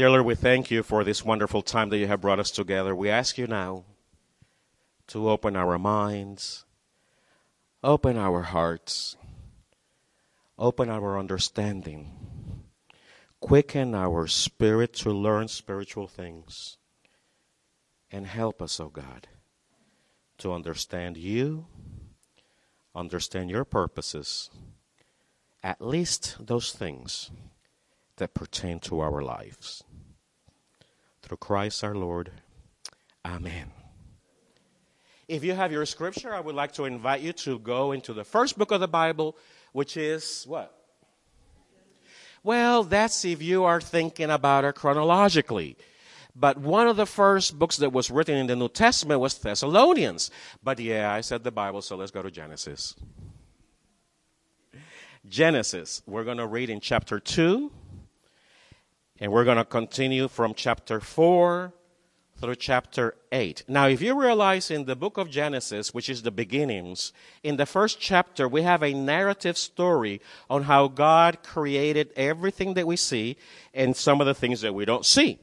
Dear Lord, we thank you for this wonderful time that you have brought us together. We ask you now to open our minds, open our hearts, open our understanding, quicken our spirit to learn spiritual things, and help us, O oh God, to understand you, understand your purposes, at least those things that pertain to our lives. Through Christ our Lord. Amen. If you have your scripture, I would like to invite you to go into the first book of the Bible, which is what? Well, that's if you are thinking about it chronologically. But one of the first books that was written in the New Testament was Thessalonians. But yeah, I said the Bible, so let's go to Genesis. Genesis, we're going to read in chapter 2, and we're going to continue from chapter 4 through chapter 8. Now, if you realize in the book of Genesis, which is the beginnings, in the first chapter, we have a narrative story on how God created everything that we see and some of the things that we don't see.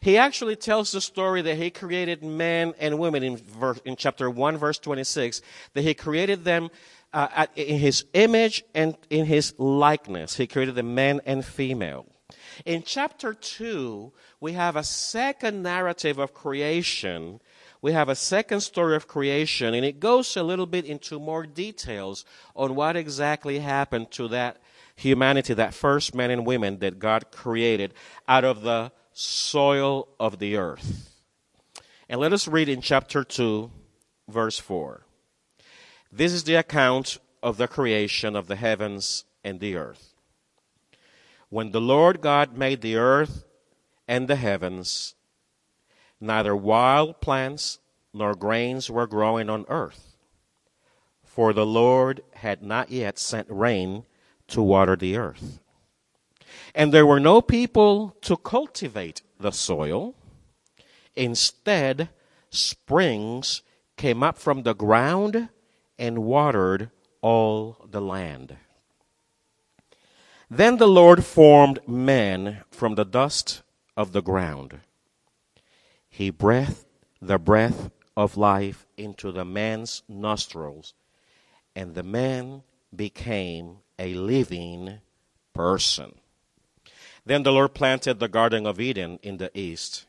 He actually tells the story that he created men and women in, verse, in chapter 1, verse 26, that he created them uh, in his image and in his likeness. He created the men and female. In chapter 2, we have a second narrative of creation. We have a second story of creation, and it goes a little bit into more details on what exactly happened to that humanity, that first men and women that God created out of the soil of the earth. And let us read in chapter 2, verse 4. This is the account of the creation of the heavens and the earth. When the Lord God made the earth and the heavens, neither wild plants nor grains were growing on earth, for the Lord had not yet sent rain to water the earth. And there were no people to cultivate the soil. Instead, springs came up from the ground and watered all the land. Then the Lord formed man from the dust of the ground. He breathed the breath of life into the man's nostrils, and the man became a living person. Then the Lord planted the Garden of Eden in the east,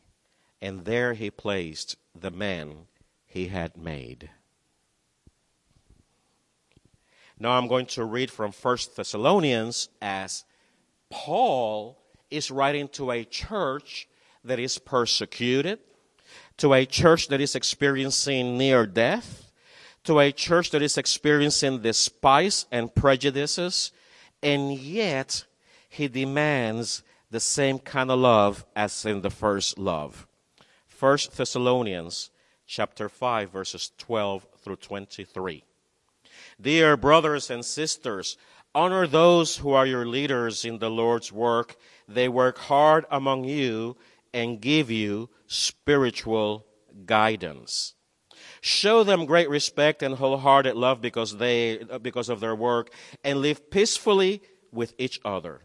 and there he placed the man he had made. Now I'm going to read from First Thessalonians as Paul is writing to a church that is persecuted, to a church that is experiencing near death, to a church that is experiencing despise and prejudices, and yet he demands the same kind of love as in the first love. First Thessalonians chapter 5 verses 12 through 23. Dear brothers and sisters, honor those who are your leaders in the Lord's work. They work hard among you and give you spiritual guidance. Show them great respect and wholehearted love because they because of their work and live peacefully with each other.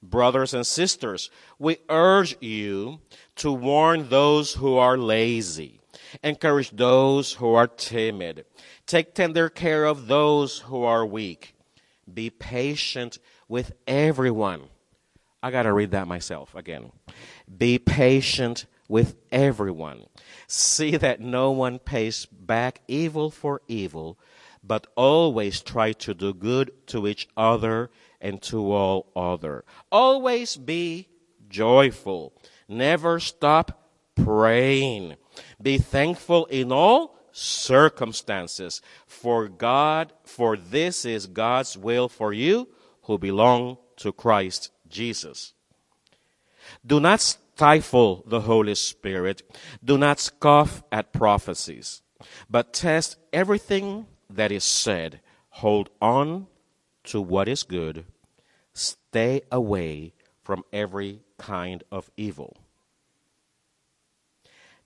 Brothers and sisters, we urge you to warn those who are lazy, encourage those who are timid, Take tender care of those who are weak. Be patient with everyone. I got to read that myself again. Be patient with everyone. See that no one pays back evil for evil, but always try to do good to each other and to all other. Always be joyful. Never stop praying. Be thankful in all circumstances. For God, for this is God's will for you who belong to Christ Jesus. Do not stifle the Holy Spirit. Do not scoff at prophecies, but test everything that is said. Hold on to what is good. Stay away from every kind of evil.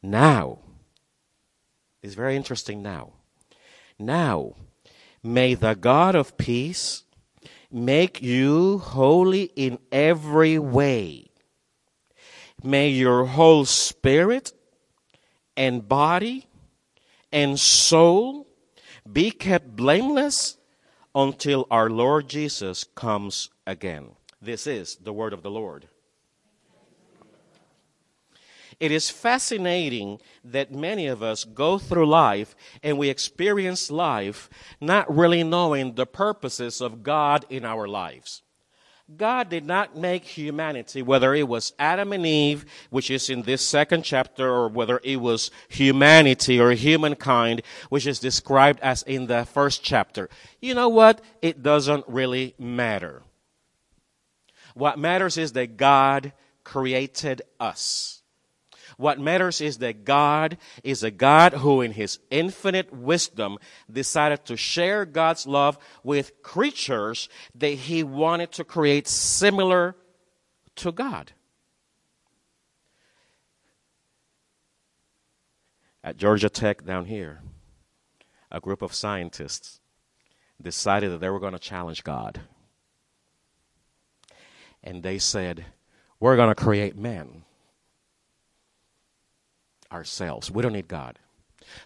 Now, is very interesting now. Now, may the God of peace make you holy in every way. may your whole spirit and body and soul be kept blameless until our Lord Jesus comes again. This is the word of the Lord. It is fascinating that many of us go through life and we experience life not really knowing the purposes of God in our lives. God did not make humanity, whether it was Adam and Eve, which is in this second chapter, or whether it was humanity or humankind, which is described as in the first chapter. You know what? It doesn't really matter. What matters is that God created us. What matters is that God is a God who, in His infinite wisdom, decided to share God's love with creatures that He wanted to create similar to God. At Georgia Tech down here, a group of scientists decided that they were going to challenge God. And they said, We're going to create men ourselves. We don't need God.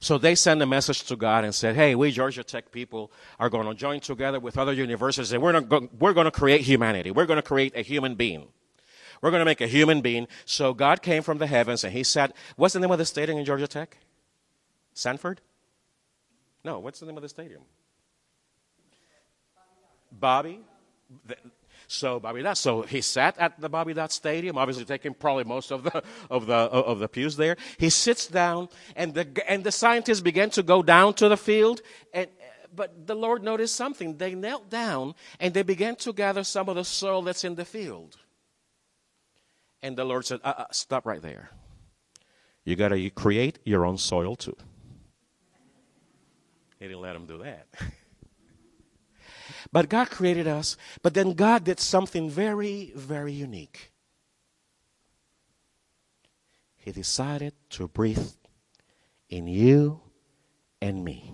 So they send a message to God and said, Hey, we Georgia Tech people are going to join together with other universities and we're, go- we're going to create humanity. We're going to create a human being. We're going to make a human being. So God came from the heavens and he said, What's the name of the stadium in Georgia Tech? Sanford? No, what's the name of the stadium? Bobby? So Bobby Dodd. So he sat at the Bobby Dodd Stadium, obviously taking probably most of the of the of the pews there. He sits down, and the and the scientists began to go down to the field, and but the Lord noticed something. They knelt down and they began to gather some of the soil that's in the field. And the Lord said, uh, uh, "Stop right there. You got to create your own soil too." He didn't let him do that. But God created us, but then God did something very, very unique. He decided to breathe in you and me.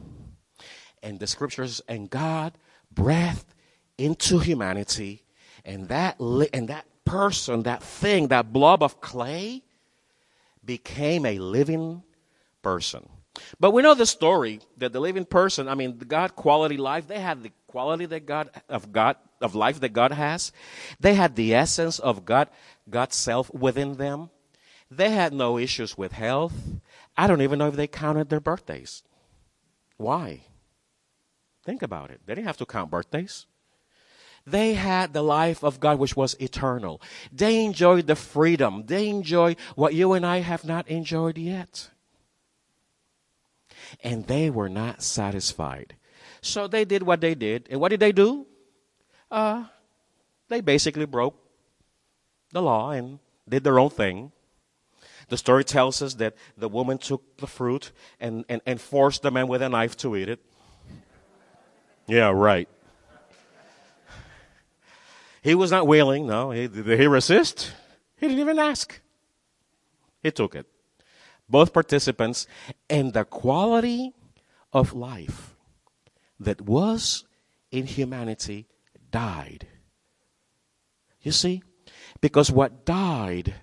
And the scriptures, and God breathed into humanity, and that, li- and that person, that thing, that blob of clay became a living person. But we know the story that the living person, I mean, the God quality life, they had the quality that God of God of life that God has. They had the essence of God, God's self within them. They had no issues with health. I don't even know if they counted their birthdays. Why? Think about it. They didn't have to count birthdays. They had the life of God, which was eternal. They enjoyed the freedom. They enjoyed what you and I have not enjoyed yet. And they were not satisfied. So they did what they did. And what did they do? Uh, they basically broke the law and did their own thing. The story tells us that the woman took the fruit and, and, and forced the man with a knife to eat it. Yeah, right. He was not willing. No, he, did he resist? He didn't even ask. He took it. Both participants and the quality of life that was in humanity died. You see? Because what died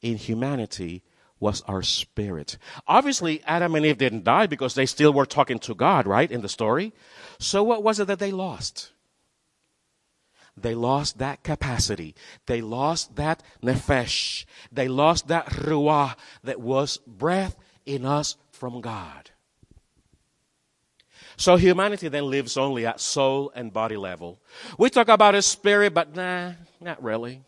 in humanity was our spirit. Obviously, Adam and Eve didn't die because they still were talking to God, right, in the story. So, what was it that they lost? They lost that capacity. They lost that nefesh. They lost that ruah that was breath in us from God. So humanity then lives only at soul and body level. We talk about a spirit, but nah, not really.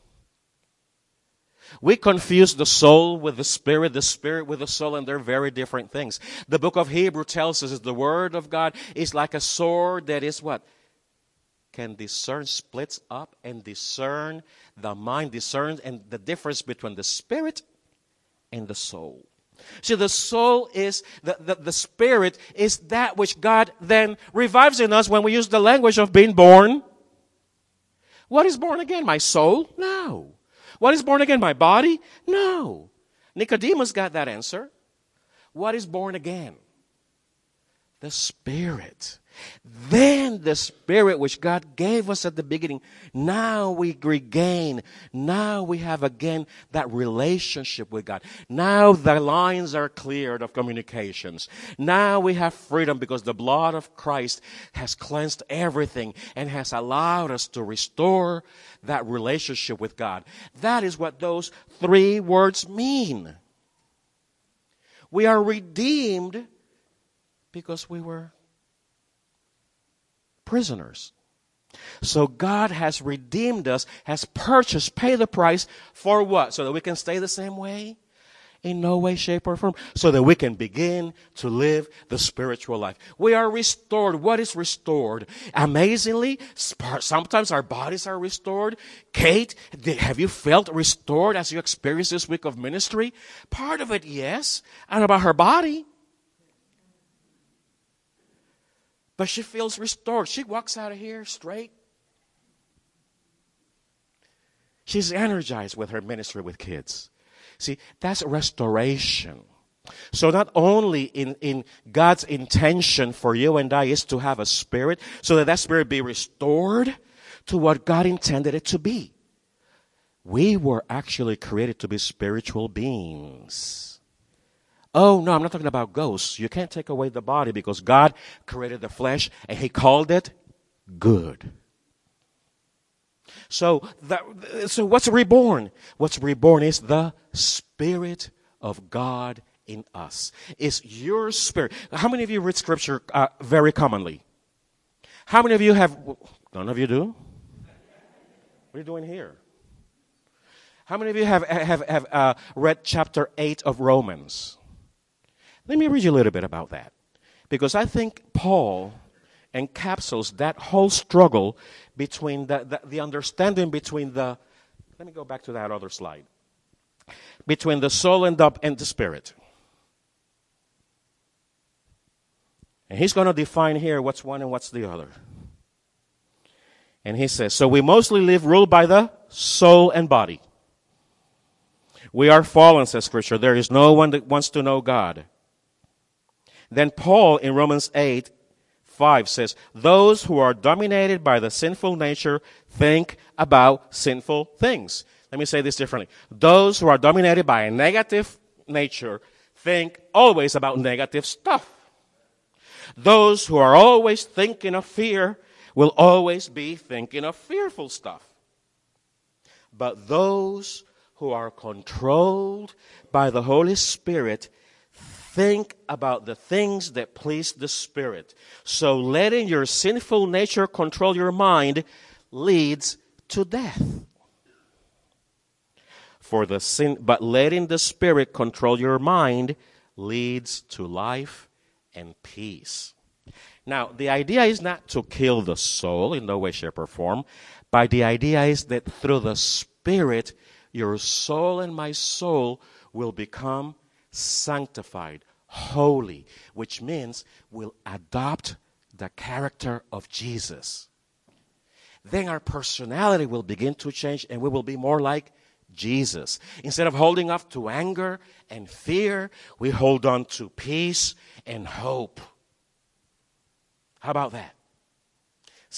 We confuse the soul with the spirit, the spirit with the soul, and they're very different things. The book of Hebrew tells us that the word of God is like a sword that is what? Can discern, splits up and discern the mind, discerns and the difference between the spirit and the soul. See, the soul is, the, the, the spirit is that which God then revives in us when we use the language of being born. What is born again? My soul? No. What is born again? My body? No. Nicodemus got that answer. What is born again? The spirit. Then the spirit which God gave us at the beginning, now we regain. Now we have again that relationship with God. Now the lines are cleared of communications. Now we have freedom because the blood of Christ has cleansed everything and has allowed us to restore that relationship with God. That is what those three words mean. We are redeemed because we were prisoners. So God has redeemed us, has purchased, paid the price for what? So that we can stay the same way? In no way, shape, or form. So that we can begin to live the spiritual life. We are restored. What is restored? Amazingly, sometimes our bodies are restored. Kate, have you felt restored as you experienced this week of ministry? Part of it, yes. And about her body. But she feels restored. She walks out of here straight. She's energized with her ministry with kids. See, that's restoration. So not only in, in God's intention for you and I is to have a spirit, so that that spirit be restored to what God intended it to be. We were actually created to be spiritual beings. Oh, no, I'm not talking about ghosts. You can't take away the body because God created the flesh and He called it good. So, that, so what's reborn? What's reborn is the Spirit of God in us. It's your spirit. How many of you read Scripture uh, very commonly? How many of you have? None of you do. What are you doing here? How many of you have have have uh, read chapter eight of Romans? Let me read you a little bit about that. Because I think Paul encapsulates that whole struggle between the, the, the, understanding between the, let me go back to that other slide, between the soul and the, and the spirit. And he's going to define here what's one and what's the other. And he says, So we mostly live ruled by the soul and body. We are fallen, says Scripture. There is no one that wants to know God. Then Paul in Romans 8, 5 says, Those who are dominated by the sinful nature think about sinful things. Let me say this differently. Those who are dominated by a negative nature think always about negative stuff. Those who are always thinking of fear will always be thinking of fearful stuff. But those who are controlled by the Holy Spirit think about the things that please the Spirit. So letting your sinful nature control your mind leads to death. For the sin, but letting the Spirit control your mind leads to life and peace. Now, the idea is not to kill the soul in no way, shape, or form, but the idea is that through the Spirit, your soul and my soul will become sanctified, holy, which means we'll adopt the character of Jesus. Then our personality will begin to change and we will be more like Jesus. Instead of holding up to anger and fear, we hold on to peace and hope. How about that?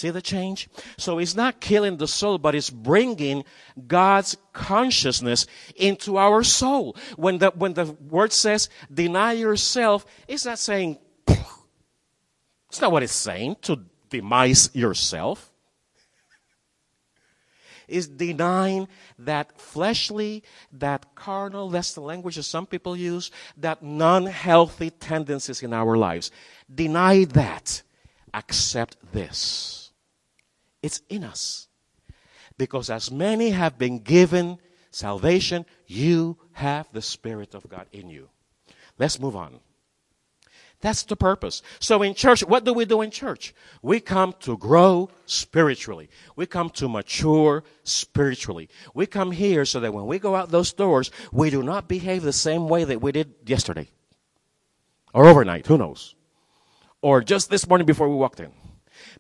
See the change? So it's not killing the soul, but it's bringing God's consciousness into our soul. When the, when the word says deny yourself, it's not saying, it's not what it's saying to demise yourself. Is denying that fleshly, that carnal, that's the language that some people use, that non healthy tendencies in our lives. Deny that. Accept this it's in us. Because as many have been given salvation, you have the Spirit of God in you. Let's move on. That's the purpose. So in church, what do we do in church? We come to grow spiritually. We come to mature spiritually. We come here so that when we go out those doors, we do not behave the same way that we did yesterday. Or overnight, who knows? Or just this morning before we walked in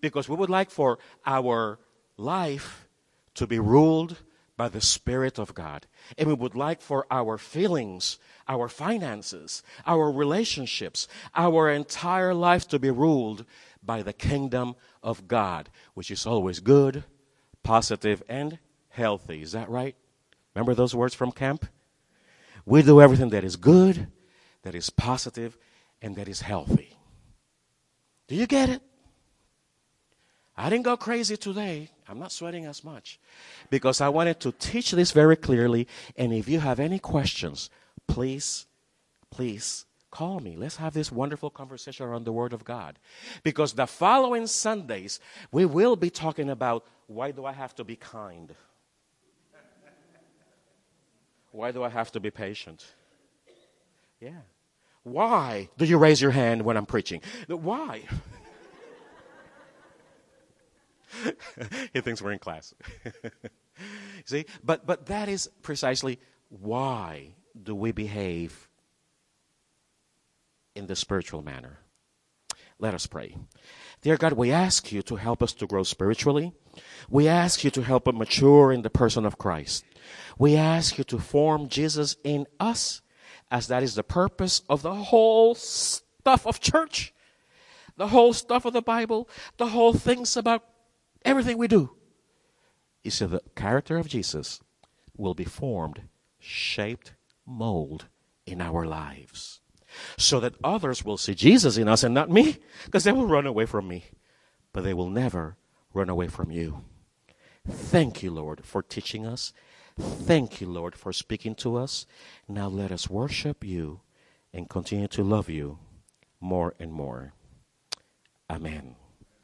because we would like for our life to be ruled by the Spirit of God. And we would like for our feelings, our finances, our relationships, our entire life to be ruled by the kingdom of God, which is always good, positive, and healthy. Is that right? Remember those words from camp? We do everything that is good, that is positive, and that is healthy. Do you get it? I didn't go crazy today. I'm not sweating as much because I wanted to teach this very clearly. And if you have any questions, please, please call me. Let's have this wonderful conversation around the Word of God. Because the following Sundays, we will be talking about why do I have to be kind? Why do I have to be patient? Yeah. Why do you raise your hand when I'm preaching? Why? he thinks we're in class. See? But but that is precisely why do we behave in the spiritual manner. Let us pray. Dear God, we ask you to help us to grow spiritually. We ask you to help us mature in the person of Christ. We ask you to form Jesus in us, as that is the purpose of the whole stuff of church, the whole stuff of the Bible, the whole things about everything we do. You see, the character of Jesus will be formed, shaped, molded in our lives so that others will see Jesus in us and not me, because they will run away from me, but they will never run away from you. Thank you, Lord, for teaching us. Thank you, Lord, for speaking to us. Now let us worship you and continue to love you more and more. Amen.